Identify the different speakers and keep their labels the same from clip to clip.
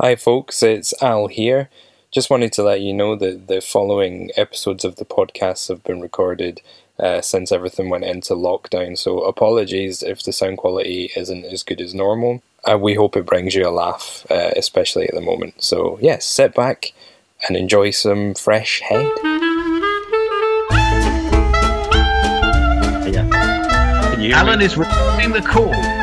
Speaker 1: Hi, folks, it's Al here. Just wanted to let you know that the following episodes of the podcast have been recorded uh, since everything went into lockdown, so apologies if the sound quality isn't as good as normal. Uh, we hope it brings you a laugh, uh, especially at the moment. So, yes, sit back and enjoy some fresh head.
Speaker 2: Alan is returning the call.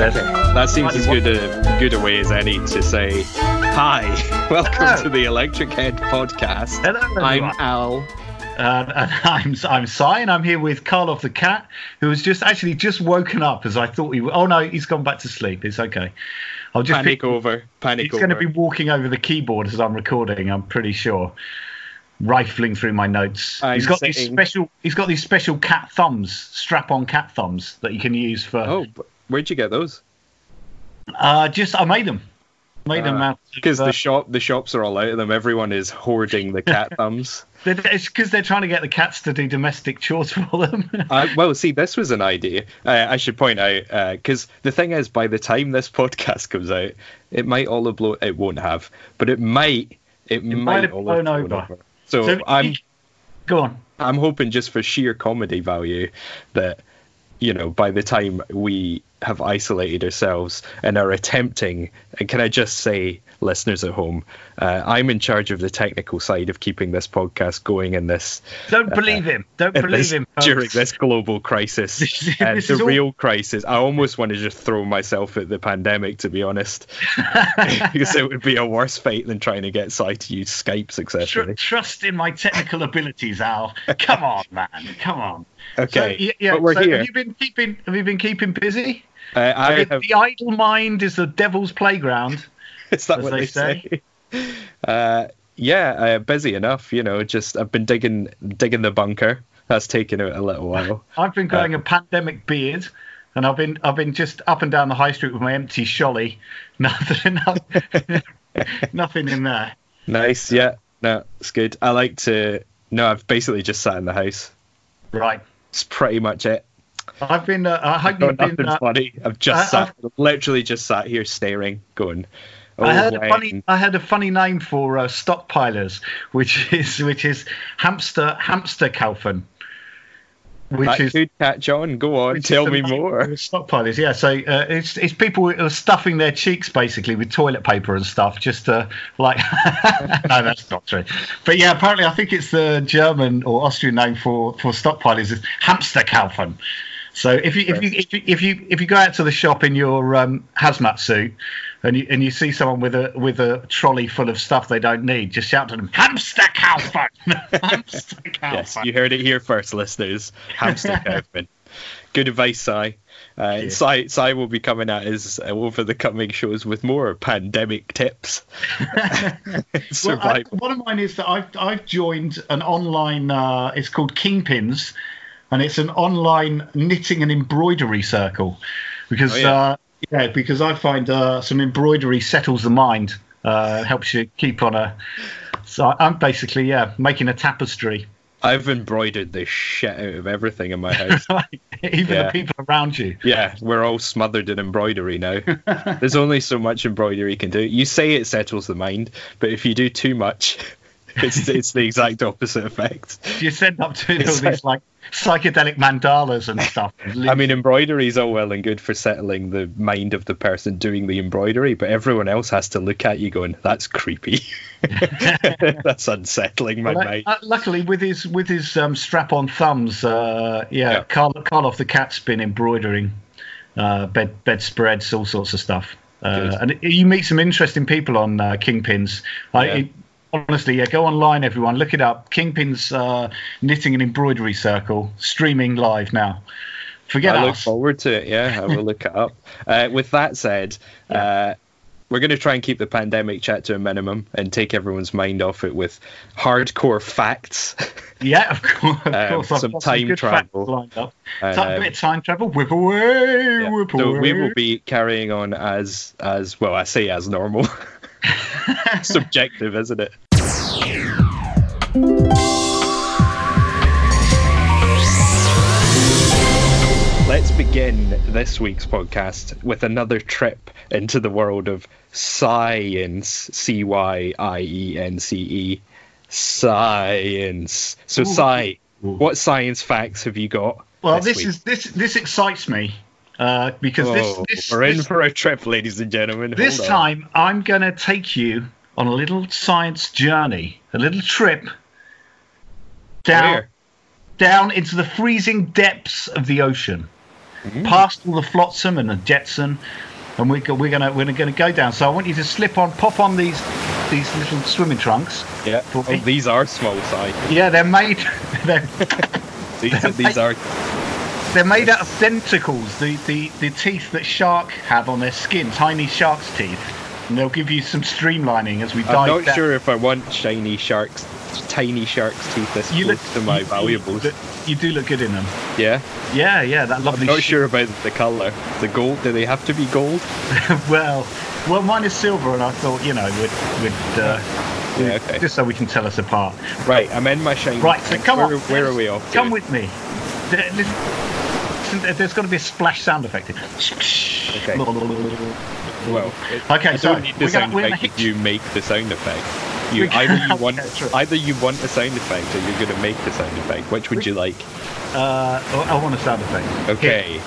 Speaker 2: Says.
Speaker 3: That seems as good a good a way as any to say hi. Welcome
Speaker 2: Hello.
Speaker 3: to the Electric Head podcast.
Speaker 2: Hello,
Speaker 3: I'm. Al.
Speaker 2: Uh, and I'm I'm Cy, and I'm here with Karloff the cat, who has just actually just woken up as I thought he. would. Oh no, he's gone back to sleep. It's okay. I'll just
Speaker 3: Panic
Speaker 2: pick,
Speaker 3: over. Panic
Speaker 2: He's
Speaker 3: over.
Speaker 2: going to be walking over the keyboard as I'm recording. I'm pretty sure. Rifling through my notes.
Speaker 3: I'm
Speaker 2: he's got these special. He's got these special cat thumbs, strap-on cat thumbs that you can use for.
Speaker 3: Oh, where'd you get those?
Speaker 2: Uh, just I made them. Made them out.
Speaker 3: Because
Speaker 2: uh,
Speaker 3: the shop, the shops are all out of them. Everyone is hoarding the cat thumbs.
Speaker 2: it's because they're trying to get the cats to do domestic chores for them.
Speaker 3: I, well, see, this was an idea. Uh, I should point out because the thing is, by the time this podcast comes out, it might all have blown. It won't have, but it might. It, might,
Speaker 2: might blown
Speaker 3: have blown
Speaker 2: over.
Speaker 3: over. So,
Speaker 2: So
Speaker 3: I'm
Speaker 2: Go on.
Speaker 3: I'm hoping just for sheer comedy value that you know by the time we have isolated ourselves and are attempting and can I just say listeners at home uh, I'm in charge of the technical side of keeping this podcast going in this
Speaker 2: Don't believe him. Don't believe
Speaker 3: this-
Speaker 2: him. folks.
Speaker 3: during this global crisis
Speaker 2: This-
Speaker 3: and
Speaker 2: this
Speaker 3: the
Speaker 2: all-
Speaker 3: real crisis I almost want to just throw myself at the pandemic to be honest because it would be a worse fate than trying to get Cy to use Skype
Speaker 2: Tr- trust in my technical abilities, Al. Come on, man. Come on.
Speaker 3: Okay
Speaker 2: So, yeah,
Speaker 3: but we're
Speaker 2: so
Speaker 3: here
Speaker 2: Have you been keeping? Have you been keeping busy?
Speaker 3: uh, I
Speaker 2: the,
Speaker 3: have
Speaker 2: the idle mind is the devil's playground.
Speaker 3: Is that what
Speaker 2: they
Speaker 3: they, say? Uh, yeah, uh, busy enough. You know, just I've been digging digging the bunker. That's taken a, a little while.
Speaker 2: I've been growing
Speaker 3: Uh,
Speaker 2: a pandemic beard, and I've been I've been just up and down the high street with my empty sholly. Nothing, nothing, nothing in there.
Speaker 3: Nice. Yeah. No, it's good. I like to. No, I've basically just sat in the house.
Speaker 2: Right.
Speaker 3: It's pretty much it.
Speaker 2: I've been. Uh, I you've been.
Speaker 3: nothing
Speaker 2: Uh,
Speaker 3: funny. I've just
Speaker 2: I-
Speaker 3: sat, literally just sat here staring, going. Oh,
Speaker 2: I had a funny. I had a funny name for uh, stockpilers, which is which is hamster hamster kaufen, which
Speaker 3: That
Speaker 2: is
Speaker 3: could catch on. Go on, tell me more.
Speaker 2: Stockpilers, yeah. So uh, it's it's people are stuffing their cheeks basically with toilet paper and stuff, just to like. no, that's not true. But yeah, apparently I think it's the German or Austrian name for for stockpilers is hamster kaufen. So if you if you if you if you if you go out to the shop in your um, hazmat suit and you and you see someone with a with a trolley full of stuff they don't need, just shout to them hamster kaufen, hamster kaufen.
Speaker 3: Yes, you heard it here first, listeners. Hamster Kaufman. Good advice, Cy. Uh,
Speaker 2: Yeah.
Speaker 3: Cy, Cy will be coming at us uh, over the coming shows with more pandemic tips.
Speaker 2: Well, I,
Speaker 3: Survive.
Speaker 2: one of mine is that I've I've joined an online. Uh, it's called Kingpins, and it's an online knitting and embroidery circle, because
Speaker 3: Oh, yeah.
Speaker 2: uh, yeah, because I find uh, some embroidery settles the mind, uh, helps you keep on a. So I'm basically yeah making a tapestry.
Speaker 3: I've embroidered the shit out of everything in my house.
Speaker 2: Even
Speaker 3: Yeah.
Speaker 2: the people around you.
Speaker 3: yeah, we're all smothered in embroidery now. There's only so much embroidery you can do. You say it settles the mind, but if you do too much, it's, it's the exact opposite effect.
Speaker 2: You send up to all these like psychedelic mandalas and stuff.
Speaker 3: I mean, embroidery is all well and good for settling the mind of the person doing the embroidery, but everyone else has to look at you going, "That's creepy. That's unsettling my
Speaker 2: Well,
Speaker 3: mind."
Speaker 2: uh, luckily, with his with his um, strap-on thumbs, uh, yeah,
Speaker 3: Yeah.
Speaker 2: Carl Karloff the cat's been embroidering uh, bed bedspreads, all sorts of stuff. Uh, and you meet some interesting people on uh, Kingpins. I,
Speaker 3: Yeah.
Speaker 2: it, honestly, yeah, go online, everyone, look it up. Kingpins uh, knitting and embroidery circle streaming live now. Forget
Speaker 3: I look forward to it. Yeah, I will look it up. Uh, with that said, uh, we're going to try and keep the pandemic chat to a minimum and take everyone's mind off it with hardcore facts.
Speaker 2: Yeah, of course. Of
Speaker 3: Um,
Speaker 2: course.
Speaker 3: Some time
Speaker 2: facts
Speaker 3: travel.
Speaker 2: lined up.
Speaker 3: Um,
Speaker 2: a bit of time travel. Whip away,
Speaker 3: Yeah.
Speaker 2: whip
Speaker 3: So we will be carrying on as as well. I say as normal. Subjective, isn't it? Let's begin this week's podcast with another trip into the world of science, C Y I E N C E, science. So,
Speaker 2: Ooh.
Speaker 3: Sci, what science facts have you got?
Speaker 2: Well,
Speaker 3: this
Speaker 2: this is this this excites me uh, because this this,
Speaker 3: we're in for a trip, ladies and gentlemen.
Speaker 2: this
Speaker 3: Hold on.
Speaker 2: time I'm going to take you on a little science journey, a little trip down
Speaker 3: Where?
Speaker 2: down into the freezing depths of the ocean,
Speaker 3: Mm.
Speaker 2: past all the flotsam and the jetsam, and we're, we're gonna we're gonna go down. So I want you to slip on, pop on these these little swimming trunks.
Speaker 3: Yeah. Oh, these are small size.
Speaker 2: Yeah, they're made they're,
Speaker 3: These, these are.
Speaker 2: They're made out of denticles, the, the the teeth that shark have on their skin, tiny shark's teeth, and they'll give you some streamlining as we dive
Speaker 3: I'm not
Speaker 2: down.
Speaker 3: sure if I want shiny sharks, tiny sharks' teeth this
Speaker 2: You look
Speaker 3: to my
Speaker 2: you-
Speaker 3: valuables.
Speaker 2: You, you do look good in them.
Speaker 3: yeah.
Speaker 2: Yeah, yeah, that lovely.
Speaker 3: I'm not sure about the colour. The gold. Do they have to be gold?
Speaker 2: well, well, mine is silver, and I thought, you know, we'd, we'd, uh,
Speaker 3: Yeah, okay.
Speaker 2: just so we can tell us apart.
Speaker 3: Right. I'm in my shiny.
Speaker 2: Right, so come
Speaker 3: where,
Speaker 2: on.
Speaker 3: Where are we off? to?
Speaker 2: Come with me. There- listen- listen, There's got to be a splash sound effect.
Speaker 3: Okay. Well, it-
Speaker 2: Okay,
Speaker 3: I
Speaker 2: so
Speaker 3: don't need the
Speaker 2: we're gonna-
Speaker 3: sound
Speaker 2: gonna
Speaker 3: effect.
Speaker 2: hit-
Speaker 3: You make the sound effect. You either you want
Speaker 2: Okay,
Speaker 3: either you want a sound effect or you're going to make the sound effect. Which would you like?
Speaker 2: Uh, oh, I want a sound effect.
Speaker 3: Okay.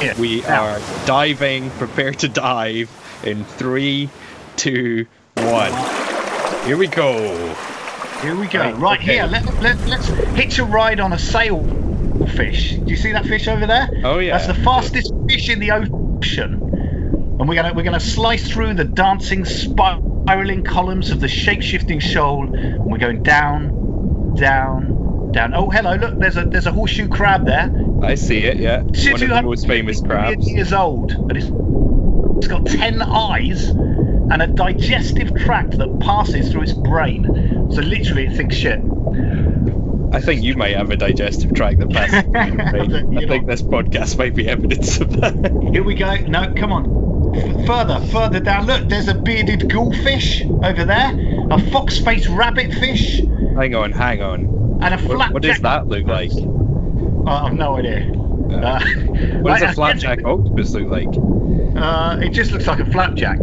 Speaker 2: Here, here.
Speaker 3: We
Speaker 2: Now,
Speaker 3: are diving. Prepare to dive in three, two, one. Here we go.
Speaker 2: Here we go.
Speaker 3: Right,
Speaker 2: Right,
Speaker 3: okay.
Speaker 2: here, let, let, let's hitch a ride on a sailfish. Do you see that fish over there?
Speaker 3: Oh, yeah.
Speaker 2: That's the fastest fish in the ocean. And we're gonna we're gonna slice through the dancing, spiraling columns of the shape-shifting shoal, and we're going down, down, down. Oh, hello! Look, there's a there's a horseshoe crab there.
Speaker 3: I see it. Yeah. One of the most famous crabs.
Speaker 2: years old, and it's, it's got ten eyes and a digestive tract that passes through its brain. So literally, it thinks shit.
Speaker 3: I think you might have a digestive tract that passes. through. I think this podcast might be evidence of that.
Speaker 2: Here we go. No, come on. F- further, further down. Look, there's a bearded ghoulfish over there, a fox-faced rabbitfish,
Speaker 3: hang on, hang on.
Speaker 2: and a
Speaker 3: What,
Speaker 2: flapjack.
Speaker 3: what does that look like?
Speaker 2: Uh, I've no idea. Uh,
Speaker 3: What does
Speaker 2: right,
Speaker 3: a flapjack octopus look like?
Speaker 2: Uh, it just looks like a flapjack.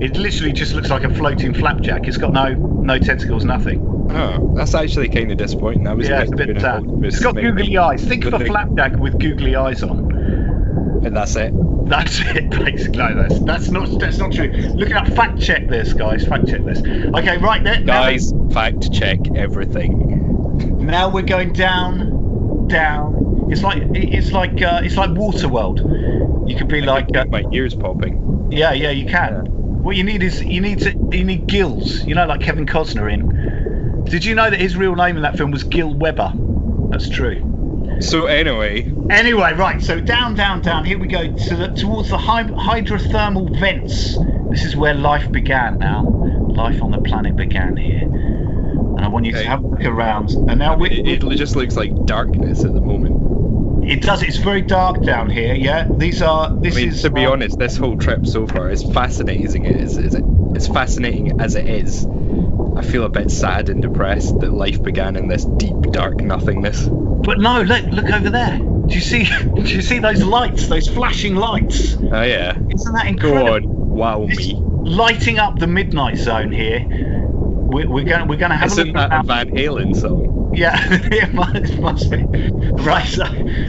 Speaker 2: It literally just looks like a floating flapjack. It's got no no tentacles, nothing.
Speaker 3: Oh, that's actually kind of disappointing. I was
Speaker 2: Yeah, it's a bit sad.
Speaker 3: octopus
Speaker 2: It's got googly eyes. Think of a flapjack with googly eyes on.
Speaker 3: And that's it.
Speaker 2: That's it, basically. No, that's that's not that's not true. Look it up. Fact check this, guys. Fact check this. Okay, right there. Now,
Speaker 3: Guys, fact check everything.
Speaker 2: now we're going down, down. It's like it's like uh, it's like Waterworld. You could be like, uh,
Speaker 3: my ears popping.
Speaker 2: yeah, yeah, you can. What you need is you need to you need gills. You know, like Kevin Costner in. Did you know that his real name in that film was Gil Weber? That's true.
Speaker 3: So anyway,
Speaker 2: Anyway, right. So down, down, down. Here we go to the, towards the hy- hydrothermal vents. This is where life began. Now, life on the planet began here. And I want you
Speaker 3: Okay.
Speaker 2: to have a look around. And now we,
Speaker 3: it, it just looks like darkness at the moment.
Speaker 2: it does. It's very dark down here. Yeah. These are. This
Speaker 3: I mean,
Speaker 2: is.
Speaker 3: to be
Speaker 2: uh,
Speaker 3: honest, this whole trip so far, is fascinating as it is, is it, as fascinating as it is, I feel a bit sad and depressed that life began in this deep, dark nothingness.
Speaker 2: But no, look, look over there. Do you see? Do you see those lights? Those flashing lights?
Speaker 3: Oh yeah.
Speaker 2: Isn't that
Speaker 3: Go
Speaker 2: incredible?
Speaker 3: on, wow
Speaker 2: It's
Speaker 3: me.
Speaker 2: lighting up the midnight zone here. We're, we're going. We're going to have a
Speaker 3: Isn't
Speaker 2: look
Speaker 3: that a. Van Halen song?
Speaker 2: Yeah, it must, must be. Right, so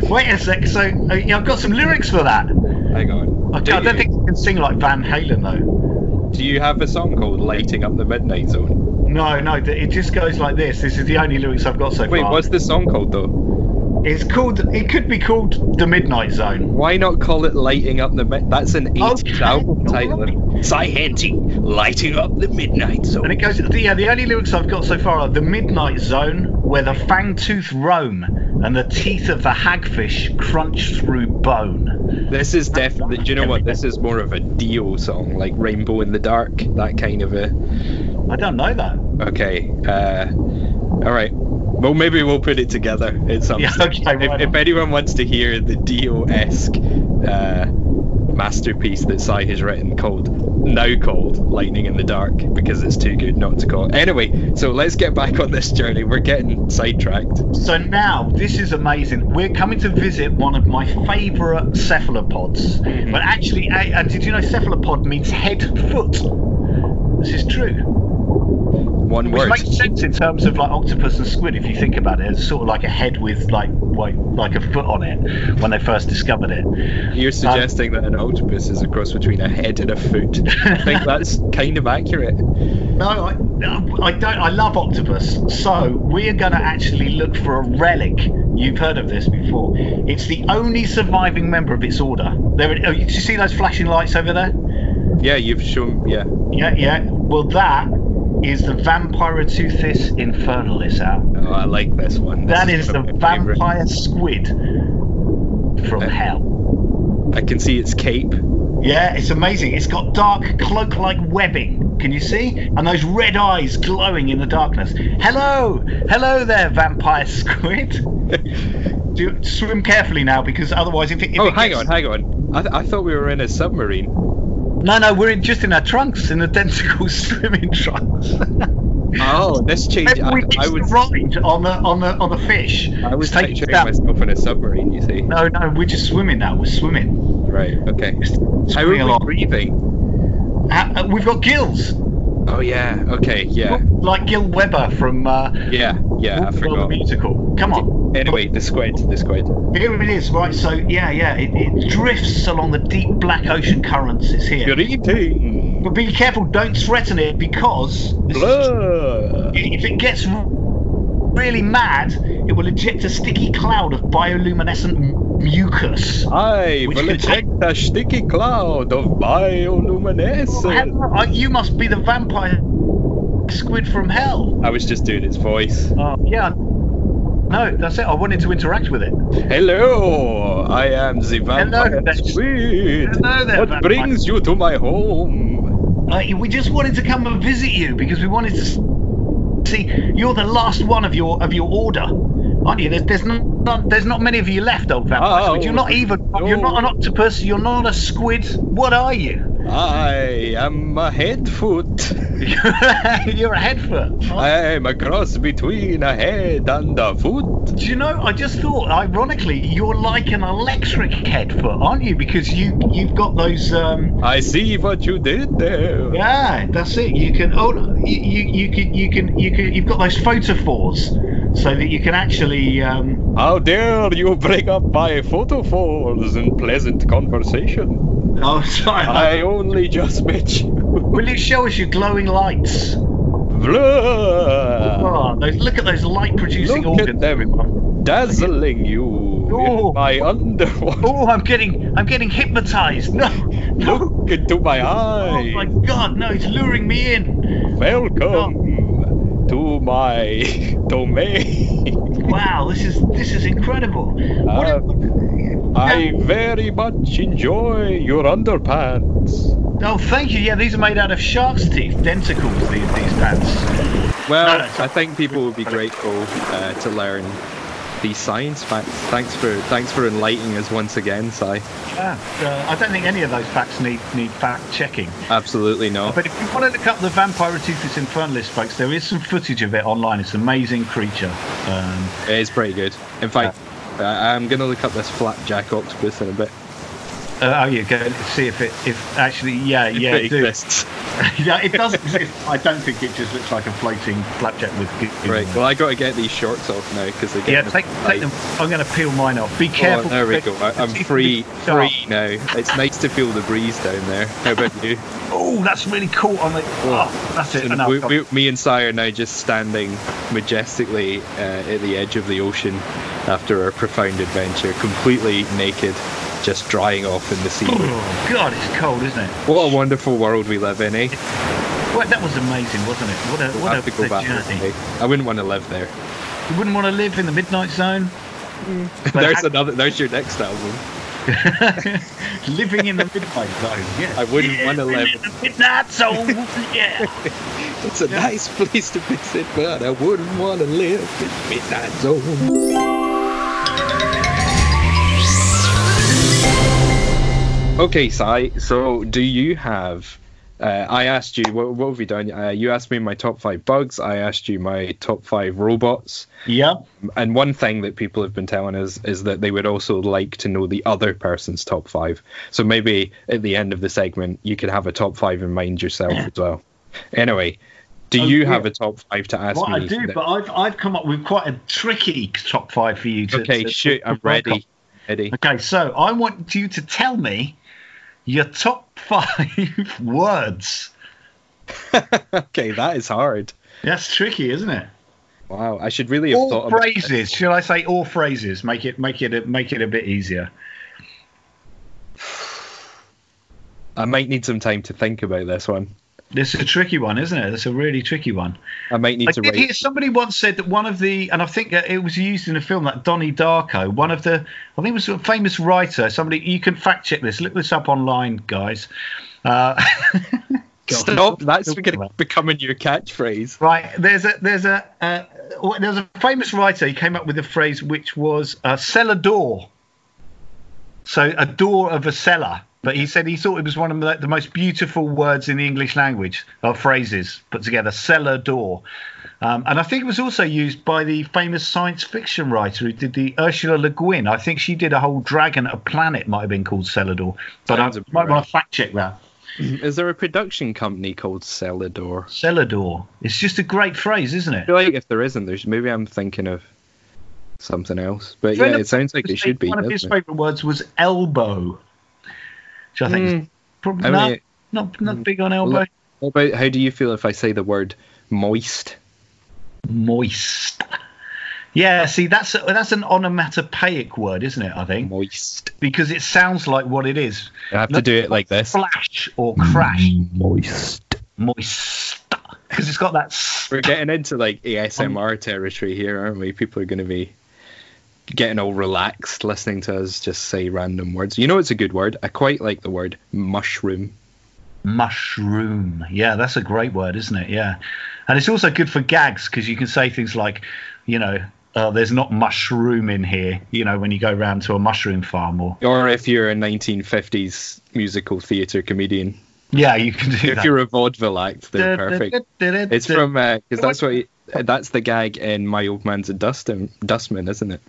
Speaker 2: wait a sec. So uh, yeah, I've got some lyrics for that.
Speaker 3: Hang on.
Speaker 2: I,
Speaker 3: Do
Speaker 2: I don't
Speaker 3: you?
Speaker 2: think you can sing like Van Halen though.
Speaker 3: Do you have a song called "Lighting Up the Midnight Zone"?
Speaker 2: No, no, it just goes like this. This is the only lyrics I've got so
Speaker 3: Wait,
Speaker 2: far.
Speaker 3: Wait, what's the song called though?
Speaker 2: It's called. It could be called the Midnight Zone.
Speaker 3: Why not call it "Lighting Up the Mid"? That's an 80s
Speaker 2: Okay,
Speaker 3: album title. Henty, "Lighting Up the Midnight Zone."
Speaker 2: And it goes. The, yeah, the only lyrics I've got so far are the Midnight Zone, where the fangtooth roam, and the teeth of the hagfish crunch through bone.
Speaker 3: This is definitely. Do you know what? This is more of a Dio song, like "Rainbow in the Dark," that kind of a.
Speaker 2: I don't know that.
Speaker 3: Okay. Uh, all right. Well, maybe we'll put it together at some
Speaker 2: Yeah, okay,
Speaker 3: if, if anyone wants to hear the Dio-esque uh, masterpiece that Cy has written called now called Lightning in the Dark because it's too good not to call. Anyway, so let's get back on this journey. We're getting sidetracked.
Speaker 2: So now this is amazing. We're coming to visit one of my favourite cephalopods. But actually, uh, and did you know cephalopod means head foot? This is true.
Speaker 3: One
Speaker 2: Which
Speaker 3: word.
Speaker 2: makes sense in terms of like octopus and squid. If you think about it, it's sort of like a head with like like, like a foot on it when they first discovered it.
Speaker 3: You're um, suggesting that an octopus is a cross between a head and a foot. I think that's kind of accurate.
Speaker 2: No, I, I don't. I love octopus. So we're going to actually look for a relic. You've heard of this before. It's the only surviving member of its order. There, oh, you see those flashing lights over there?
Speaker 3: Yeah, you've shown. Yeah.
Speaker 2: Yeah, yeah. Well, that is the Vampiroteuthis infernalis out.
Speaker 3: Oh, I like this one. This
Speaker 2: That is
Speaker 3: one
Speaker 2: the
Speaker 3: of my favourite.
Speaker 2: vampire squid from hell.
Speaker 3: I can see its cape.
Speaker 2: Yeah, it's amazing. It's got dark cloak-like webbing. Can you see? And those red eyes glowing in the darkness. Hello, hello there, vampire squid. Do swim carefully now, because otherwise, if it. If
Speaker 3: oh,
Speaker 2: it
Speaker 3: hang
Speaker 2: gets-
Speaker 3: on, hang on. I, th- I thought we were in a submarine.
Speaker 2: No, no, we're in, just in our trunks, in the tentacle swimming trunks.
Speaker 3: Oh, this changed.
Speaker 2: Maybe
Speaker 3: I, I was,
Speaker 2: ride on the on the on the fish.
Speaker 3: I was
Speaker 2: taking
Speaker 3: picturing myself in a submarine. You see?
Speaker 2: No, no, we're just swimming now. We're swimming.
Speaker 3: Right. Okay. How are we
Speaker 2: along.
Speaker 3: breathing?
Speaker 2: Uh, uh, we've got gills,
Speaker 3: Oh yeah. Okay. Yeah.
Speaker 2: like Gil Weber from uh,
Speaker 3: Yeah. Yeah. I
Speaker 2: of the
Speaker 3: forgot.
Speaker 2: musical. Come on.
Speaker 3: Anyway, the squid. The squid.
Speaker 2: Here it is, right? So yeah, yeah, it, it drifts along the deep black ocean currents. It's here,
Speaker 3: Good eating.
Speaker 2: but be careful! Don't threaten it because if it gets really mad, it will eject a sticky cloud of bioluminescent mucus.
Speaker 3: I will eject a sticky cloud of bioluminescence.
Speaker 2: Uh, You must be the vampire squid from hell.
Speaker 3: I was just doing its voice.
Speaker 2: Oh yeah. No, that's it. I wanted to interact with it.
Speaker 3: Hello, I am the vampire
Speaker 2: there.
Speaker 3: squid.
Speaker 2: Hello there,
Speaker 3: What
Speaker 2: vampire.
Speaker 3: brings you to my home?
Speaker 2: Uh, we just wanted to come and visit you because we wanted to see you're the last one of your of your order, aren't you? There's there's not, there's not many of you left, old vampire.
Speaker 3: Oh.
Speaker 2: You're not even you're not an octopus. You're not a squid. What are you?
Speaker 3: I am a headfoot.
Speaker 2: you're a head headfoot.
Speaker 3: I am a cross between a head and a foot.
Speaker 2: Do you know? I just thought, ironically, you're like an electric headfoot, aren't you? Because you you've got those. Um,
Speaker 3: I see what you did there.
Speaker 2: yeah, that's it. You can. Oh, you you, you can you can you can. You've got those photophores, so that you can actually. Um,
Speaker 3: How dare you bring up my photophores in pleasant conversation?
Speaker 2: oh, sorry.
Speaker 3: I only just met you.
Speaker 2: Will you show us your glowing lights?
Speaker 3: Blah.
Speaker 2: Oh, those, look at those light-producing
Speaker 3: Look at
Speaker 2: organs,
Speaker 3: them.
Speaker 2: everyone.
Speaker 3: Dazzling you
Speaker 2: Oh.
Speaker 3: my underwater.
Speaker 2: Oh, I'm getting, I'm getting hypnotized. No.
Speaker 3: Look into my eyes.
Speaker 2: Oh my God, no! It's luring me in.
Speaker 3: Welcome to my domain.
Speaker 2: Wow, this is this is incredible.
Speaker 3: Uh, I very much enjoy your underpants.
Speaker 2: Oh, thank you. Yeah, these are made out of shark's teeth, denticles. These these pants.
Speaker 3: Well,
Speaker 2: No, no,
Speaker 3: I think people would be grateful uh, to learn these science facts. Thanks for thanks for enlightening us once again, Cy.
Speaker 2: Yeah, uh, I don't think any of those facts need need fact checking.
Speaker 3: Absolutely not.
Speaker 2: But if you want to look up the Vampiroteuthis infernalis, folks, there is some footage of it online. It's an amazing creature. Um,
Speaker 3: It is pretty good. In fact, I I'm gonna look up this flapjack octopus in a bit.
Speaker 2: Uh, oh, you go see if it if actually yeah
Speaker 3: If
Speaker 2: yeah
Speaker 3: it exists.
Speaker 2: yeah it does exist. I don't think it just looks like a floating flapjack with. good-
Speaker 3: Right. Well, I got to get these shorts off now because they.
Speaker 2: Yeah, take, take them. I'm going to peel mine off. Be
Speaker 3: Oh,
Speaker 2: careful.
Speaker 3: there we go. I, I'm free, free now. It's nice to feel the breeze down there. How about you?
Speaker 2: Oh, that's really cool. On the, oh, that's it.
Speaker 3: And
Speaker 2: And I've
Speaker 3: we, we, me and Cy are now just standing majestically uh, at the edge of the ocean after our profound adventure, completely naked, just drying off in the sea.
Speaker 2: Oh, God, it's cold, isn't it?
Speaker 3: What a wonderful world we live in, eh?
Speaker 2: Well, that was amazing, wasn't it? What a, what
Speaker 3: have
Speaker 2: a,
Speaker 3: to go back.
Speaker 2: journey.
Speaker 3: I wouldn't want to live there.
Speaker 2: You wouldn't want to live in the midnight zone. But
Speaker 3: there's
Speaker 2: ha-
Speaker 3: another. There's your next album.
Speaker 2: living in the midnight zone. Yeah.
Speaker 3: I wouldn't
Speaker 2: Yeah,
Speaker 3: wanna live-
Speaker 2: in the midnight zone. yeah.
Speaker 3: It's a nice place to visit, but I wouldn't want to live in the midnight zone. Okay, Cy. So, do you have Uh, I asked you, what, what have you done? Uh, you asked me my top five bugs. I asked you my top five robots.
Speaker 2: Yeah.
Speaker 3: And one thing that people have been telling us is that they would also like to know the other person's top five. So maybe at the end of the segment, you could have a top five in mind yourself as well. Anyway, do
Speaker 2: Oh,
Speaker 3: you
Speaker 2: yeah.
Speaker 3: have a top five to ask
Speaker 2: Well,
Speaker 3: me?
Speaker 2: I do, but I've I've come up with quite a tricky top five for you. To,
Speaker 3: okay,
Speaker 2: to-
Speaker 3: shoot,
Speaker 2: to
Speaker 3: I'm ready. Ready.
Speaker 2: Okay, so I want you to tell me your top five words.
Speaker 3: okay, that is hard.
Speaker 2: That's tricky, isn't it?
Speaker 3: Wow, I should really have thought
Speaker 2: All
Speaker 3: about
Speaker 2: phrases. Should I say all phrases? Make it make it a, make it a bit easier.
Speaker 3: I might need some time to think about this one.
Speaker 2: This is a tricky one, isn't it? It's a really tricky one.
Speaker 3: I might need
Speaker 2: I
Speaker 3: to
Speaker 2: did hear
Speaker 3: write.
Speaker 2: somebody once said that one of the, and I think it was used in a film like Donnie Darko. One of the, I think it was a famous writer. Somebody, you can fact check this. Look this up online, guys. Uh,
Speaker 3: Stop! That's going to
Speaker 2: about-
Speaker 3: becoming your catchphrase.
Speaker 2: Right, there's a there's a uh, there's a famous writer. He came up with a phrase which was uh, cellar door. So a door of a cellar. But he said he thought it was one of the, the most beautiful words in the English language, or phrases put together. Cellar door. Um, and I think it was also used by the famous science fiction writer who did the Ursula Le Guin. I think she did a whole dragon, a planet might have been called Cellar Door. But I
Speaker 3: Sounds about
Speaker 2: might want to fact check that.
Speaker 3: Is there a production company called Celador?
Speaker 2: Cellar Door. It's just a great phrase, isn't it?
Speaker 3: I feel like if there isn't, there's maybe I'm thinking of something else. But yeah, it sounds like it should be.
Speaker 2: One of his favourite words was elbow, which I think is
Speaker 3: Hmm,
Speaker 2: probably
Speaker 3: I
Speaker 2: not,
Speaker 3: mean,
Speaker 2: not not big on elbow.
Speaker 3: what about how do you feel if I say the word moist?
Speaker 2: Moist. Yeah, see, that's a, that's an onomatopoeic word, isn't it? I think
Speaker 3: Moist.
Speaker 2: because it sounds like what it is.
Speaker 3: I have to do it like this.
Speaker 2: Flash or crash.
Speaker 3: Moist.
Speaker 2: Moist. Because it's got that. s-
Speaker 3: We're getting into like ASMR territory here, aren't we? People are going to be getting all relaxed listening to us just say random words. You know, it's a good word. I quite like the word mushroom.
Speaker 2: Mushroom. Yeah, that's a great word, isn't it? Yeah. And it's also good for gags because you can say things like, you know, uh, there's not mushroom in here, you know, when you go round to a mushroom farm or.
Speaker 3: Or if you're a 1950s musical theatre comedian.
Speaker 2: Yeah, you can do
Speaker 3: If
Speaker 2: that.
Speaker 3: you're a vaudeville act, they're perfect. It's from because that's what he, that's the gag in My Old Man's a Dustin, Dustman, isn't it?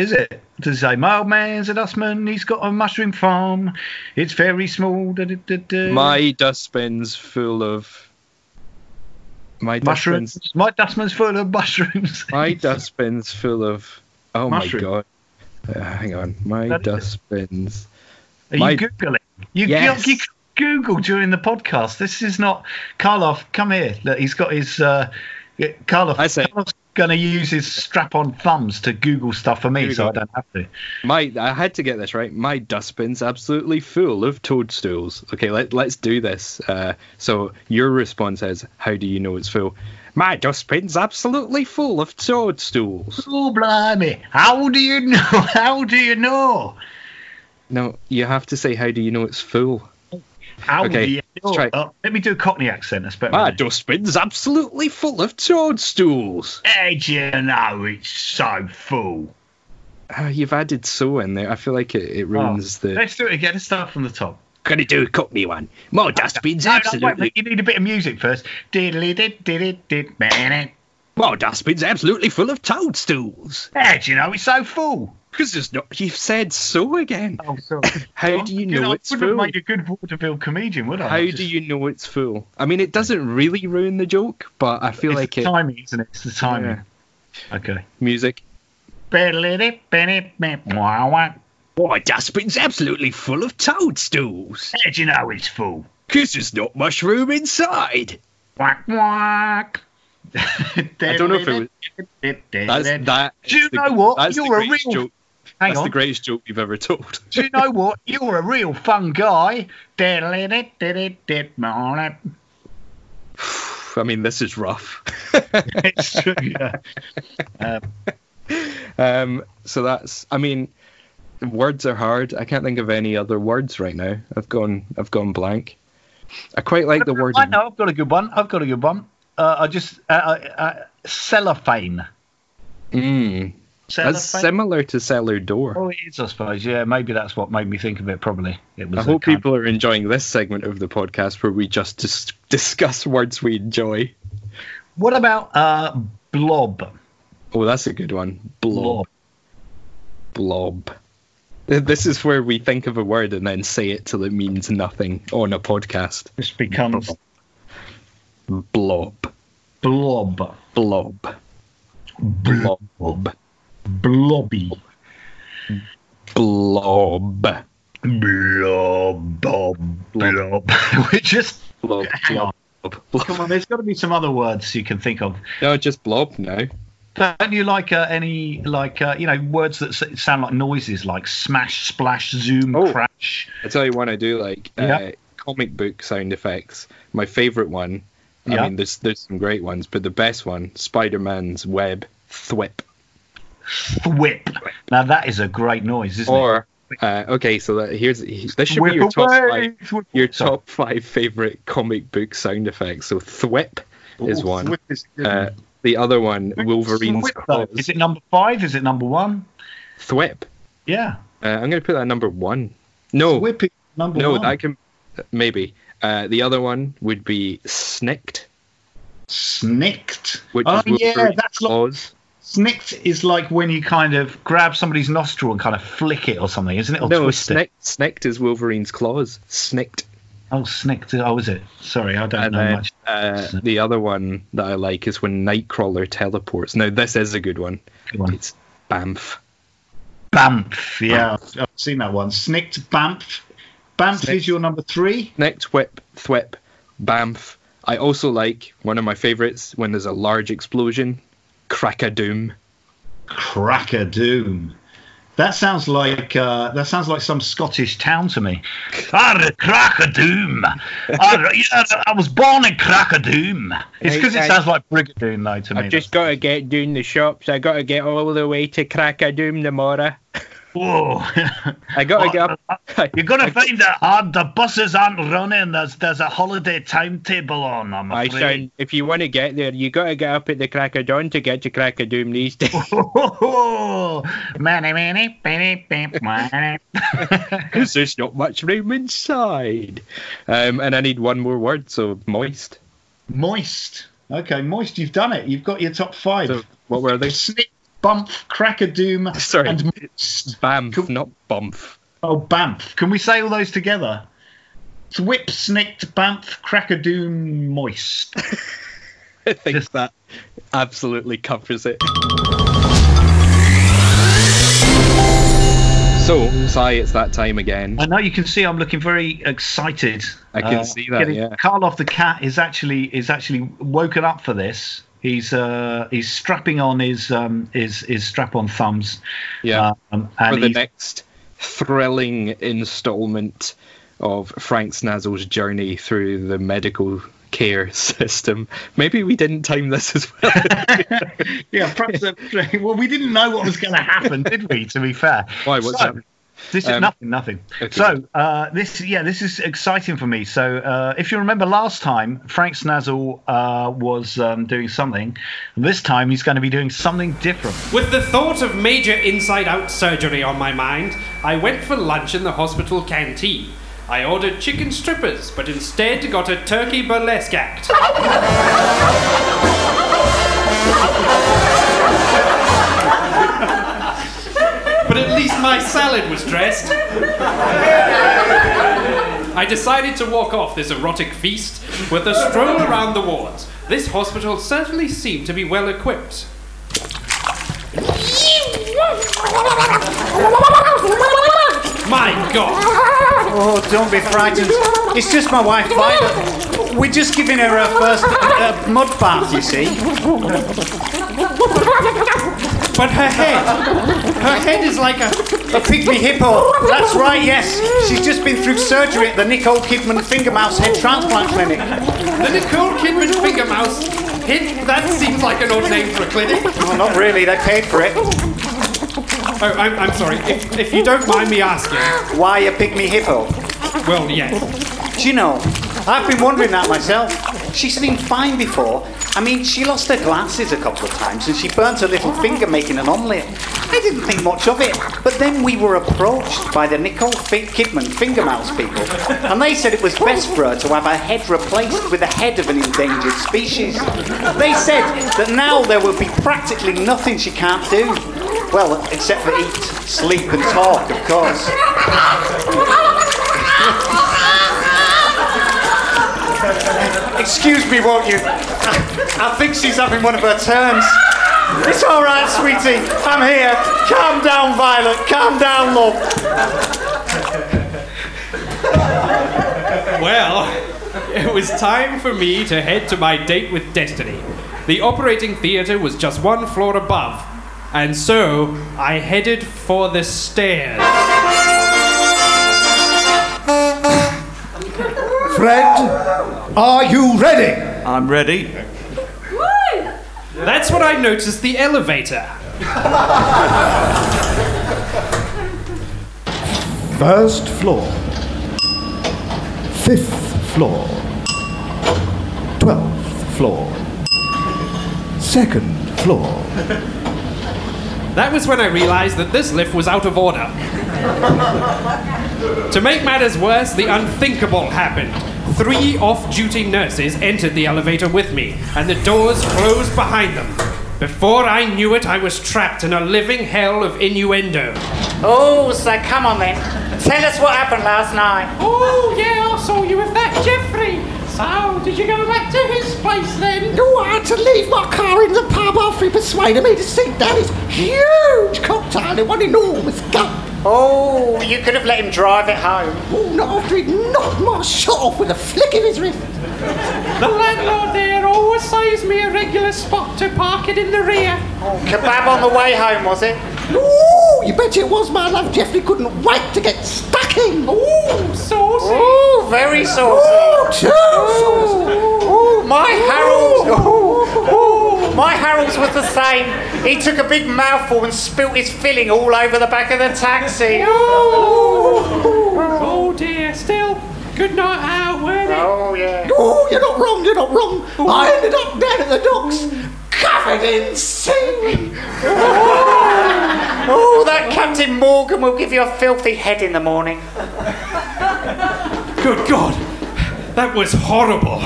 Speaker 2: Is it? Does it say, my old man's a dustman, he's got a mushroom farm, it's very small. Da, da, da.
Speaker 3: My dustbin's full of my
Speaker 2: mushrooms.
Speaker 3: dustbin's
Speaker 2: My dustman's full of mushrooms.
Speaker 3: my dustbin's full of oh
Speaker 2: Mushroom.
Speaker 3: my god. Uh, hang on, my
Speaker 2: That
Speaker 3: dustbin's.
Speaker 2: Are
Speaker 3: my-
Speaker 2: you Googling? You,
Speaker 3: Yes.
Speaker 2: you, you Google during the podcast. This is not. Karloff, come here. Look, he's got his. Uh, Karloff,
Speaker 3: I say-
Speaker 2: Karloff's going to use his strap on thumbs to Google stuff for me
Speaker 3: we
Speaker 2: so. I don't have to.
Speaker 3: My I had to get this right. My dustbin's absolutely full of toadstools. Okay, let let's do this. Uh, so your response is, how do you know it's full? My dustbin's absolutely full of toadstools.
Speaker 2: Oh, blimey. How do you know? How do you know?
Speaker 3: No, you have to say, how do you know it's full?
Speaker 2: How
Speaker 3: Okay, let's.
Speaker 2: Oh, let me do a Cockney accent. That's better.
Speaker 3: My dustbin's absolutely full of toadstools.
Speaker 2: How do you know it's so full?
Speaker 3: Uh, you've added so in there. I feel like it, it ruins the.
Speaker 2: Let's do it again. Let's start from the top.
Speaker 3: Gonna do a Cockney one. My dustbin's
Speaker 2: No, no, wait, you need a bit of music first. Diddly did did did man. it.
Speaker 3: My dustbin's absolutely full of toadstools.
Speaker 2: How do you know it's so full?
Speaker 3: Because there's not. You've said so again.
Speaker 2: Oh, sorry.
Speaker 3: How do you know
Speaker 2: I
Speaker 3: it's
Speaker 2: wouldn't have
Speaker 3: full?
Speaker 2: made a good vaudeville comedian, would I?
Speaker 3: How
Speaker 2: Just-
Speaker 3: do you know it's full? I mean, it doesn't really ruin the joke, but I feel like
Speaker 2: It's
Speaker 3: like
Speaker 2: the
Speaker 3: it.
Speaker 2: timing, isn't it? It's the timing. Okay.
Speaker 3: Music.
Speaker 2: Oh, Why,
Speaker 3: My dustbin's absolutely full of toadstools.
Speaker 2: How do you know it's full?
Speaker 3: Because there's not mushroom inside.
Speaker 2: Quack quack.
Speaker 3: I don't know if it was. That's that.
Speaker 2: Do you
Speaker 3: the-
Speaker 2: know what?
Speaker 3: That's
Speaker 2: You're a real-
Speaker 3: joke.
Speaker 2: Hang
Speaker 3: That's
Speaker 2: on.
Speaker 3: the greatest joke you've ever told.
Speaker 2: Do you know what? You're a real fun guy.
Speaker 3: I mean, this is rough.
Speaker 2: it's true. Yeah. Um,
Speaker 3: um, so that's. I mean, words are hard. I can't think of any other words right now. I've gone. I've gone blank. I quite like the word.
Speaker 2: I know. I've got a good one. I've got a good one. Uh, I just uh, uh, uh, cellophane.
Speaker 3: Mm.
Speaker 2: Cellar
Speaker 3: That's
Speaker 2: fake?
Speaker 3: similar to cellar door.
Speaker 2: Oh, it is, I suppose. Yeah, maybe that's what made me think of it. Probably it was.
Speaker 3: I
Speaker 2: a
Speaker 3: hope
Speaker 2: kind-
Speaker 3: people are enjoying this segment of the podcast where we just dis- discuss words we enjoy.
Speaker 2: What about uh, blob?
Speaker 3: Oh, that's a good one.
Speaker 2: Blob.
Speaker 3: Blob. Blob. This is where we think of a word and then say it till it means nothing on a podcast.
Speaker 2: This becomes
Speaker 3: Blob.
Speaker 2: blob.
Speaker 3: Blob.
Speaker 2: Blob.
Speaker 3: Blob.
Speaker 2: Blobby.
Speaker 3: Blob.
Speaker 2: Blob. Blob. Blob. We're just.
Speaker 3: Blob.
Speaker 2: Hang on.
Speaker 3: Blob. Blob.
Speaker 2: Come on, there's got to be some other words you can think of.
Speaker 3: No, just blob now.
Speaker 2: Don't you like uh, any like uh, you know words that s- sound like noises like smash, splash, zoom,
Speaker 3: Oh.
Speaker 2: crash?
Speaker 3: I tell you one I do like. Uh,
Speaker 2: Yeah.
Speaker 3: comic book sound effects. My favorite one. I
Speaker 2: Yeah.
Speaker 3: mean, there's there's some great ones, but the best one, Spider-Man's web thwip.
Speaker 2: Whip. Now that is a great noise, isn't it?
Speaker 3: Or uh, okay, so that, here's this should
Speaker 2: it?
Speaker 3: be your top
Speaker 2: away,
Speaker 3: five, your top five favorite comic book sound effects. So thwip is one.
Speaker 2: whip is
Speaker 3: Uh, the other one, Wolverine's
Speaker 2: Whip,
Speaker 3: claws.
Speaker 2: Is it number five? Is it number one?
Speaker 3: thwip?
Speaker 2: Yeah.
Speaker 3: Uh, I'm going to put that number one. No,
Speaker 2: Whip is number one
Speaker 3: no,
Speaker 2: one.
Speaker 3: that can maybe. Uh, the other one would be snikt,
Speaker 2: Snikt.
Speaker 3: which
Speaker 2: oh yeah, that's like
Speaker 3: claws.
Speaker 2: Snicked is like when you kind of grab somebody's nostril and kind of flick it or something, isn't it? Or
Speaker 3: no,
Speaker 2: twist it.
Speaker 3: snikt, snikt is Wolverine's claws. Snikt.
Speaker 2: Oh, snikt. Oh, is it? Sorry, I don't
Speaker 3: And
Speaker 2: know
Speaker 3: then
Speaker 2: much.
Speaker 3: uh, the other one that I like is when Nightcrawler teleports. Now this is a good one.
Speaker 2: Good one.
Speaker 3: It's Bamf.
Speaker 2: Bamf. Yeah, I've seen that one. Snikt Bamf. Bamf
Speaker 3: Snikt.
Speaker 2: is your number three.
Speaker 3: Snikt, whip, thwip, Bamf. I also like one of my favorites when there's a large explosion. Crack-a-doom.
Speaker 2: Cracker Doom. That sounds like uh, that sounds like some Scottish town to me. Ah, Cracker Doom. Ah, yeah, I was born in Cracker Doom. It's because it sounds like Brigadoon though to me.
Speaker 4: I've just got to get down the shops. I got to get all the way to Crackadoo tomorrow.
Speaker 2: Whoa.
Speaker 4: I got to get up.
Speaker 2: You're gonna find it hard. The buses aren't running. There's there's a holiday timetable on. I'm
Speaker 4: I
Speaker 2: afraid.
Speaker 4: sound, if you want to get there, you got to get up at the crack of dawn to get to Crackadoom these days.
Speaker 2: Many, many, many, many.
Speaker 3: Because there's not much room inside. Um, and I need one more word, so moist.
Speaker 2: Moist. Okay, moist. You've done it. You've got your top five.
Speaker 3: So what were they?
Speaker 2: Snick, bump, cracker doom,
Speaker 3: Sorry.
Speaker 2: and.
Speaker 3: Bamf,
Speaker 2: Cool.
Speaker 3: not bumf.
Speaker 2: Oh, Bamf. Can we say all those together? Whip, snikt, Bamf, cracker doom, moist.
Speaker 3: I think
Speaker 2: Just-
Speaker 3: that absolutely covers it. So, Cy, it's that time again.
Speaker 2: I know you can see I'm looking very excited. Uh,
Speaker 3: I can see that,
Speaker 2: getting-
Speaker 3: yeah.
Speaker 2: Karloff the cat is actually is actually woken up for this. He's uh he's strapping on his um his his strap on thumbs.
Speaker 3: Yeah.
Speaker 2: Um,
Speaker 3: For the next thrilling installment of Frank Snazzle's journey through the medical care system. Maybe we didn't time this as well.
Speaker 2: yeah, perhaps. uh, well, we didn't know what was going to happen, did we? To be fair.
Speaker 3: Why? What's
Speaker 2: So,
Speaker 3: happening?
Speaker 2: This is
Speaker 3: Um,
Speaker 2: nothing, nothing.
Speaker 3: okay.
Speaker 2: So uh, this, yeah, this is exciting for me. So uh, if you remember last time, Frank Snazzle uh, was um, doing something. This time he's going to be doing something different.
Speaker 5: With the thought of major inside out surgery on my mind, I went for lunch in the hospital canteen. I ordered chicken strippers, but instead got a turkey burlesque act. my salad was dressed. I decided to walk off this erotic feast with a stroll around the wards. This hospital certainly seemed to be well equipped. My God!
Speaker 6: Oh, don't be frightened. It's just my wife, Violet. We're just giving her her first uh, mud bath, you see.
Speaker 5: But her head, her head is like a.
Speaker 6: A pygmy hippo. That's right, yes. She's just been through surgery at the Nicole Kidman Finger Mouse Head Transplant Clinic.
Speaker 5: The Nicole Kidman finger mouse. Hit, that seems like an odd name for a clinic.
Speaker 6: Oh, not really, they paid for it.
Speaker 5: Oh, I'm, I'm sorry. If, if you don't mind me asking.
Speaker 6: Why a pygmy hippo?
Speaker 5: Well, yes.
Speaker 6: Do you know, I've been wondering that myself. She seemed fine before. I mean, she lost her glasses a couple of times and she burnt her little finger making an omelette. I didn't think much of it, but then we were approached by the Nicole Kidman finger mouse people, and they said it was best for her to have her head replaced with the head of an endangered species. They said that now there will be practically nothing she can't do. Well, except for eat, sleep, and talk, of course. Excuse me, won't you? I think she's having one of her turns. It's all right, sweetie. I'm here. Calm down, Violet. Calm down, love.
Speaker 5: Well, it was time for me to head to my date with Destiny. The operating theatre was just one floor above, and so I headed for the stairs.
Speaker 7: Fred, are you ready?
Speaker 6: I'm ready.
Speaker 5: That's when I noticed the elevator.
Speaker 7: First floor. Fifth floor. Twelfth floor. Second floor.
Speaker 5: That was when I realized that this lift was out of order. to make matters worse, the unthinkable happened. Three off duty nurses entered the elevator with me, and the doors closed behind them. Before I knew it, I was trapped in a living hell of innuendo.
Speaker 6: Oh, so come on then. Tell us what happened last night.
Speaker 5: Oh, yeah, I saw you with that Jeffrey. So, did you go back to his place then?
Speaker 7: Oh, I had to leave my car in the pub after he persuaded me to sit down his huge cocktail in one enormous gulp.
Speaker 6: Oh, you could have let him drive it home.
Speaker 7: Oh, not after he'd knocked my shot off with a flick of his wrist.
Speaker 5: The landlord there always saves me a regular spot to park it in the rear.
Speaker 6: Oh, kebab on the way home, was it?
Speaker 7: Ooh, you bet it was, my love. Jeffrey couldn't wait to get stuck in.
Speaker 5: Ooh, saucy.
Speaker 6: Oh, very saucy.
Speaker 7: Ooh, too saucy.
Speaker 6: Oh, my Harold. Oh, oh, my Harold's was the same. He took a big mouthful and spilt his filling all over the back of the taxi.
Speaker 5: Oh dear, still, good night out, weren't it?
Speaker 6: Oh, yeah.
Speaker 7: Oh, you're not wrong, you're not wrong. I ended up down at the docks, covered in seaweed.
Speaker 6: Oh, that Captain Morgan will give you a filthy head in the morning.
Speaker 5: Good God, that was horrible.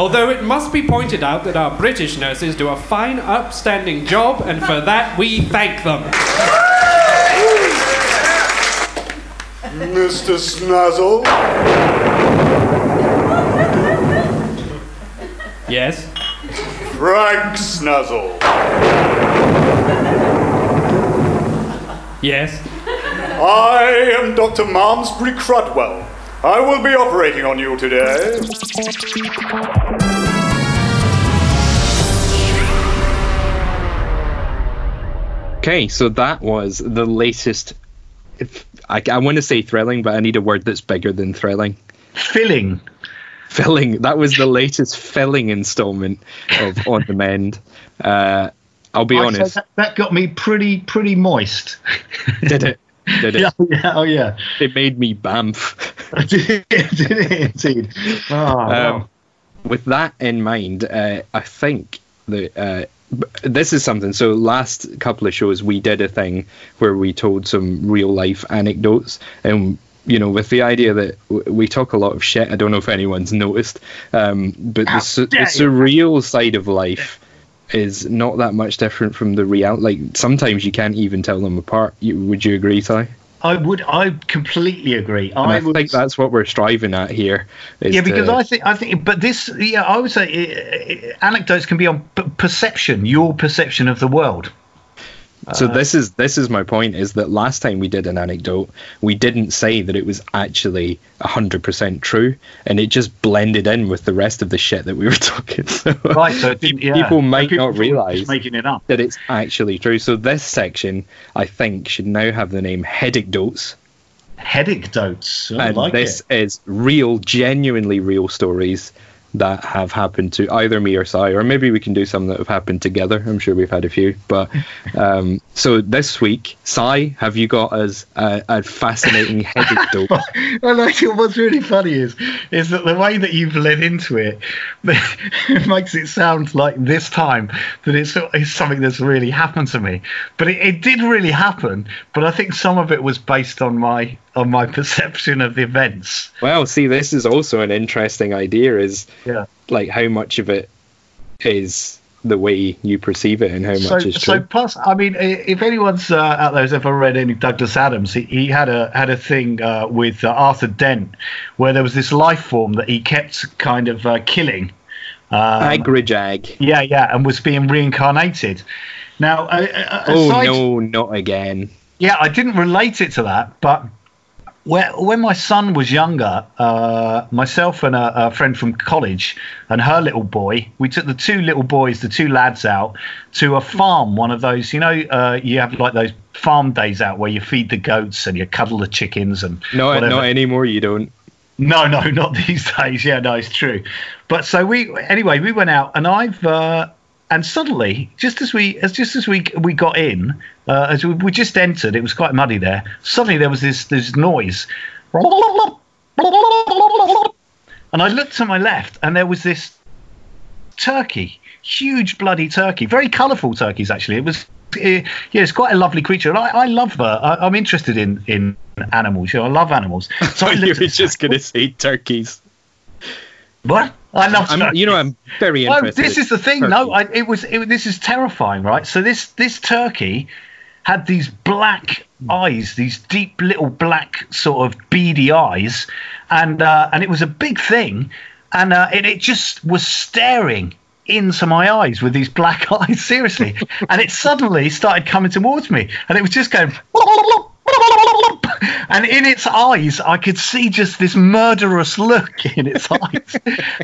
Speaker 5: Although it must be pointed out that our British nurses do a fine, upstanding job, and for that we thank them.
Speaker 8: Mr. Snazzle,
Speaker 5: Yes?
Speaker 8: Frank Snazzle.
Speaker 5: Yes?
Speaker 8: I am Dr. Malmesbury Crudwell. I will be operating on you today.
Speaker 3: Okay, so that was the latest. If, I, I want to say thrilling, but I need a word that's bigger than thrilling.
Speaker 2: Filling.
Speaker 3: Filling. That was the latest filling installment of On the Mend. Uh, I'll be
Speaker 2: I
Speaker 3: honest.
Speaker 2: That, that got me pretty pretty moist.
Speaker 3: Did it? Did it?
Speaker 2: yeah, yeah, oh yeah.
Speaker 3: It made me bamf.
Speaker 2: did it, did it indeed. Oh, wow.
Speaker 3: Um, with that in mind, uh, I think that uh, this is something. So, last couple of shows, we did a thing where we told some real life anecdotes, and you know, with the idea that w- we talk a lot of shit. I don't know if anyone's noticed, um, but the, su- the surreal side of life is not that much different from the real. Like sometimes you can't even tell them apart. You, would you agree, Ty?
Speaker 2: I would I completely agree. I,
Speaker 3: I,
Speaker 2: would
Speaker 3: think that's what we're striving at here.
Speaker 2: Yeah, because
Speaker 3: to-
Speaker 2: I think I think, but this, yeah, I would say uh, anecdotes can be on p- perception, your perception of the world.
Speaker 3: So uh, this is this is my point is that last time we did an anecdote, we didn't say that it was actually hundred percent true, and it just blended in with the rest of the shit that we were talking. So
Speaker 2: Right, so yeah.
Speaker 3: people might
Speaker 2: People
Speaker 3: not
Speaker 2: thought we were just
Speaker 3: realize
Speaker 2: making it up.
Speaker 3: that it's actually true. So this section, I think, should now have the name Headicdotes,
Speaker 2: Headicdotes. I
Speaker 3: and
Speaker 2: like
Speaker 3: this
Speaker 2: it.
Speaker 3: is real, genuinely real stories that have happened to either me or Si, or maybe we can do some that have happened together. I'm sure we've had a few. But um, so this week, Cy, have you got us a, a fascinating headache dope?
Speaker 2: well, like, what's really funny is is that the way that you've led into it, it makes it sound like this time that it's, it's something that's really happened to me. But it, it did really happen. But I think some of it was based on my on my perception of the events.
Speaker 3: Well, see, this is also an interesting idea. Is
Speaker 2: Yeah.
Speaker 3: like how much of it is the way you perceive it and how
Speaker 2: So,
Speaker 3: much is
Speaker 2: so
Speaker 3: true.
Speaker 2: plus, I mean, if anyone's uh, out there has ever read any Douglas Adams, he, he had a had a thing uh, with uh, Arthur Dent where there was this life form that he kept kind of uh, killing. Um,
Speaker 3: Agrajag.
Speaker 2: Yeah, yeah, and was being reincarnated. Now, uh, uh,
Speaker 3: Oh no, not again.
Speaker 2: yeah, I didn't relate it to that, but when my son was younger, uh, myself and a, a friend from college and her little boy, we took the two little boys, the two lads, out to a farm. One of those, you know, uh, you have like those farm days out where you feed the goats and you cuddle the chickens and
Speaker 3: No,
Speaker 2: whatever.
Speaker 3: not anymore. You don't.
Speaker 2: No, no, not these days. Yeah, no, it's true. But so we anyway, we went out, and I've uh, and suddenly, just as we as just as we we got in, uh, as we, we just entered, it was quite muddy there. Suddenly, there was this this noise, and I looked to my left, and there was this turkey, huge bloody turkey, very colourful turkeys actually. It was. eh, yeah, it's quite a lovely creature, and I, I love her. I, I'm interested in in animals. You know, I love animals. So I
Speaker 3: you were just gonna say turkeys.
Speaker 2: what? I love
Speaker 3: I'm, you know, I'm very interested.
Speaker 2: this is the thing. No, I, it was. It, this is terrifying, right? So this this turkey had these black eyes, these deep little black sort of beady eyes, and uh, and it was a big thing, and uh, it, it just was staring into my eyes with these black eyes, seriously, and it suddenly started coming towards me, and it was just going. And in its eyes, I could see just this murderous look in its eyes.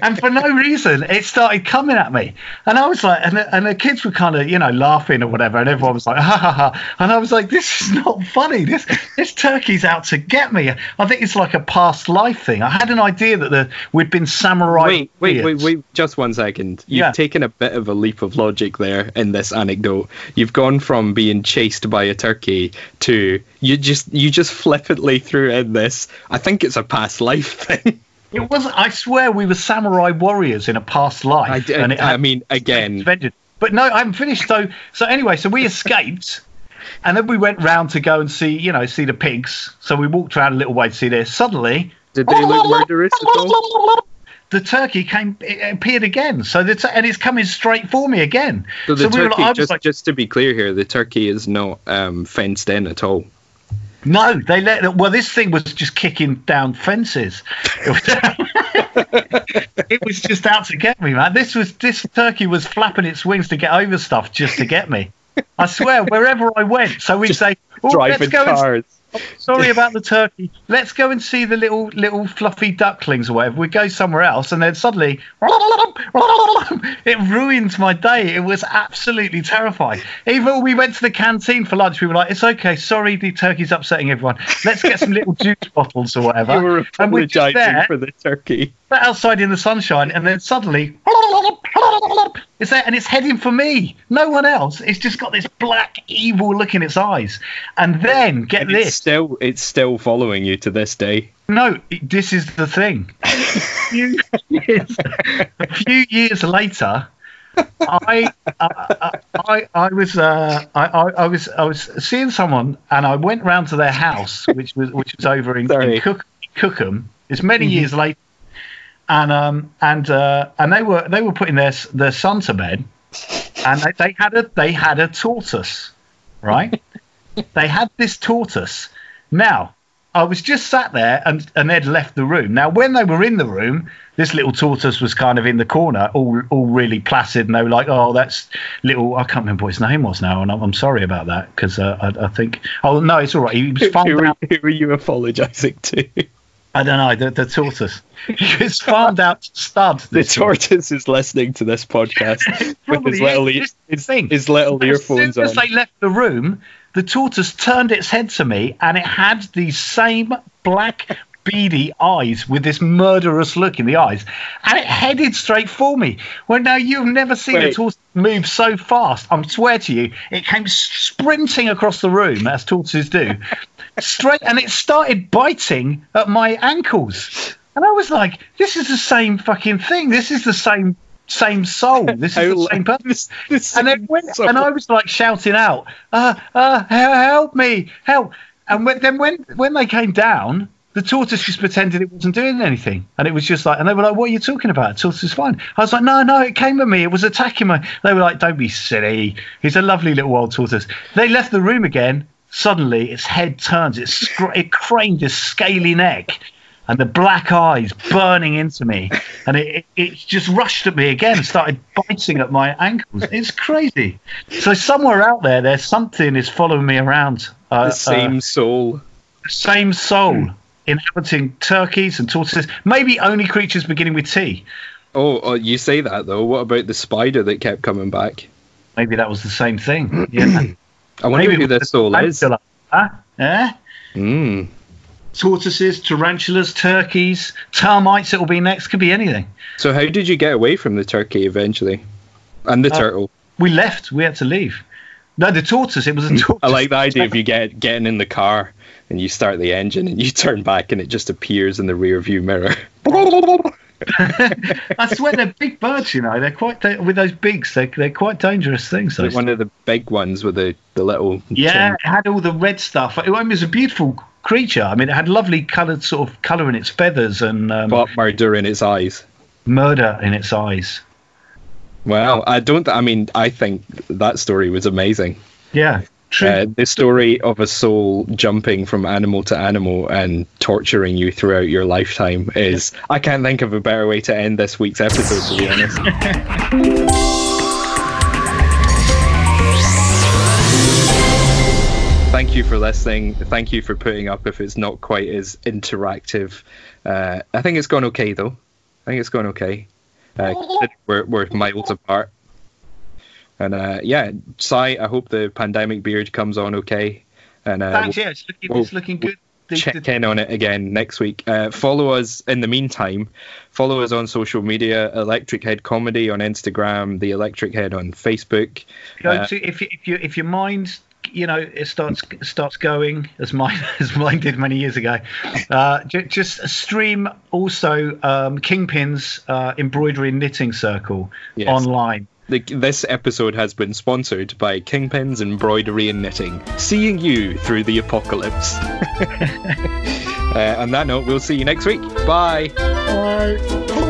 Speaker 2: and for no reason, it started coming at me. And I was like, and the, and the kids were kind of, you know, laughing or whatever. And everyone was like, ha ha ha. And I was like, this is not funny. This, this turkey's out to get me. I think it's like a past life thing. I had an idea that the, we'd been samurai.
Speaker 3: Wait, wait, wait,
Speaker 2: warriors.
Speaker 3: wait, just one second. You've
Speaker 2: Yeah.
Speaker 3: taken a bit of a leap of logic there in this anecdote. You've gone from being chased by a turkey to you just you just flippantly threw in this. I think it's a past life thing.
Speaker 2: It was. I swear we were samurai warriors in a past life.
Speaker 3: I,
Speaker 2: and it
Speaker 3: I mean, again.
Speaker 2: But no, I haven't finished. So so anyway, so we escaped, and then we went round to go and see, you know, see the pigs. So we walked around a little way to see this. Suddenly,
Speaker 3: did they look murderous at all?
Speaker 2: the turkey came, it appeared again. So the t- and it's coming straight for me again.
Speaker 3: So the
Speaker 2: we were
Speaker 3: turkey,
Speaker 2: I was
Speaker 3: just
Speaker 2: like,
Speaker 3: just to be clear here, the turkey is not um, fenced in at all.
Speaker 2: No, they let. Them, Well, this thing was just kicking down fences. It was, it was just out to get me, man. This was this turkey was flapping its wings to get over stuff just to get me. I swear, wherever I went. So we'd say, oh, let's
Speaker 3: Driving
Speaker 2: go and
Speaker 3: cars.
Speaker 2: Sorry about the turkey. Let's go and see the little little fluffy ducklings or whatever. We go somewhere else, and then suddenly it ruined my day. It was absolutely terrifying. Even when we went to the canteen for lunch, we were like, "It's okay. Sorry, the turkey's upsetting everyone. Let's get some little juice bottles or whatever."
Speaker 3: You were
Speaker 2: and
Speaker 3: apologizing
Speaker 2: there,
Speaker 3: for the turkey.
Speaker 2: Sat outside in the sunshine, and then suddenly it's there, and it's heading for me. No one else. It's just got this black, evil look in its eyes. And then get
Speaker 3: And it's
Speaker 2: this.
Speaker 3: still it's still following you to this day.
Speaker 2: No, this is the thing. a, few years, a few years later, I, I, I, I was, uh, I, I, I was, I was seeing someone, and I went round to their house, which was, which was over in, in Cook, Cookham. It's many years later, and um, and uh, and they were they were putting their their son to bed, and they, they had a they had a tortoise, right? they had this tortoise. Now, I was just sat there and, and they'd left the room. Now, when they were in the room, this little tortoise was kind of in the corner, all all really placid, and they were like, "Oh, that's little." I can't remember what his name was now, and I'm, I'm sorry about that because uh, I, I think. Oh no, it's all right. He was
Speaker 3: Who,
Speaker 2: farmed
Speaker 3: were,
Speaker 2: out.
Speaker 3: who were you apologizing to?
Speaker 2: I don't know the, the tortoise. He was farmed out to stud.
Speaker 3: The
Speaker 2: tortoise.
Speaker 3: tortoise is listening to this podcast with his little,
Speaker 2: is.
Speaker 3: ear-
Speaker 2: This is the
Speaker 3: his,
Speaker 2: thing.
Speaker 3: his little
Speaker 2: As soon
Speaker 3: earphones
Speaker 2: as they left the room, the tortoise turned its head to me, and it had the same black, beady eyes with this murderous look in the eyes, and it headed straight for me. Well, now you've never seen a tortoise move so fast. I swear to you, it came sprinting across the room as tortoises do, straight, and it started biting at my ankles. And I was like, "This is the same fucking thing. This is the same." Same soul. This is the same person.
Speaker 3: This- this
Speaker 2: and then when,
Speaker 3: soul.
Speaker 2: and I was like shouting out, uh, uh, help me, help. And when, then when, when they came down, the tortoise just pretended it wasn't doing anything. And it was just like, and they were like, what are you talking about? The tortoise is fine. I was like, no, no, it came at me. It was attacking me. They were like, don't be silly. He's a lovely little wild tortoise. They left the room again. Suddenly, its head turns. It, scr- it craned its scaly neck. And the black eyes burning into me, and it, it, it just rushed at me again and started biting at my ankles. It's crazy. So somewhere out there, there's something is following me around. Uh,
Speaker 3: the same
Speaker 2: uh,
Speaker 3: soul.
Speaker 2: same soul inhabiting turkeys and tortoises. Maybe only creatures beginning with T.
Speaker 3: Oh, oh, you say that though. What about the spider that kept coming back?
Speaker 2: Maybe that was the same thing. Yeah.
Speaker 3: I wonder
Speaker 2: Maybe
Speaker 3: who this soul is.
Speaker 2: Huh? Eh?
Speaker 3: Mm.
Speaker 2: Tortoises, tarantulas, turkeys, termites. It will be next. Could be anything.
Speaker 3: So how did you get away from the turkey eventually, and the
Speaker 2: Uh,
Speaker 3: turtle?
Speaker 2: We left. We had to leave. No, the tortoise. It was a tortoise.
Speaker 3: I like the idea of you get getting in the car and you start the engine and you turn back and it just appears in the rear view mirror.
Speaker 2: I swear they're big birds. You know, they're quite da- with those beaks. They're, they're quite dangerous things. Those
Speaker 3: One of the big ones with the, the little
Speaker 2: Yeah, it had all the red stuff. It was a beautiful creature. I mean, it had lovely coloured sort of colour in its feathers and um,
Speaker 3: but murder in its eyes.
Speaker 2: murder in its eyes.
Speaker 3: Well, I don't. I mean, I think that story was amazing.
Speaker 2: Yeah.
Speaker 3: Uh, the story of a soul jumping from animal to animal and torturing you throughout your lifetime is. I can't think of a better way to end this week's episode, to be honest. Thank you for listening. Thank you for putting up if it's not quite as interactive. Uh, I think it's gone okay, though. I think it's gone okay. Uh, we're, we're miles apart. And uh, yeah, Cy, I hope the pandemic beard comes on okay. And uh,
Speaker 2: Thanks. Yeah, it's looking,
Speaker 3: we'll-
Speaker 2: it's looking good. The-
Speaker 3: check in on it again next week. Uh, follow us in the meantime. Follow us on social media: Electric Head Comedy on Instagram, the Electric Head on Facebook.
Speaker 2: go
Speaker 3: uh,
Speaker 2: to if you- if you if your mind you know it starts starts going as mine as mine did many years ago uh j- just stream also um kingpin's uh embroidery and knitting circle
Speaker 3: Yes.
Speaker 2: online
Speaker 3: The, this episode has been sponsored by Kingpins Embroidery and Knitting, seeing you through the apocalypse. uh, on that note, we'll see you next week. Bye.
Speaker 2: Bye.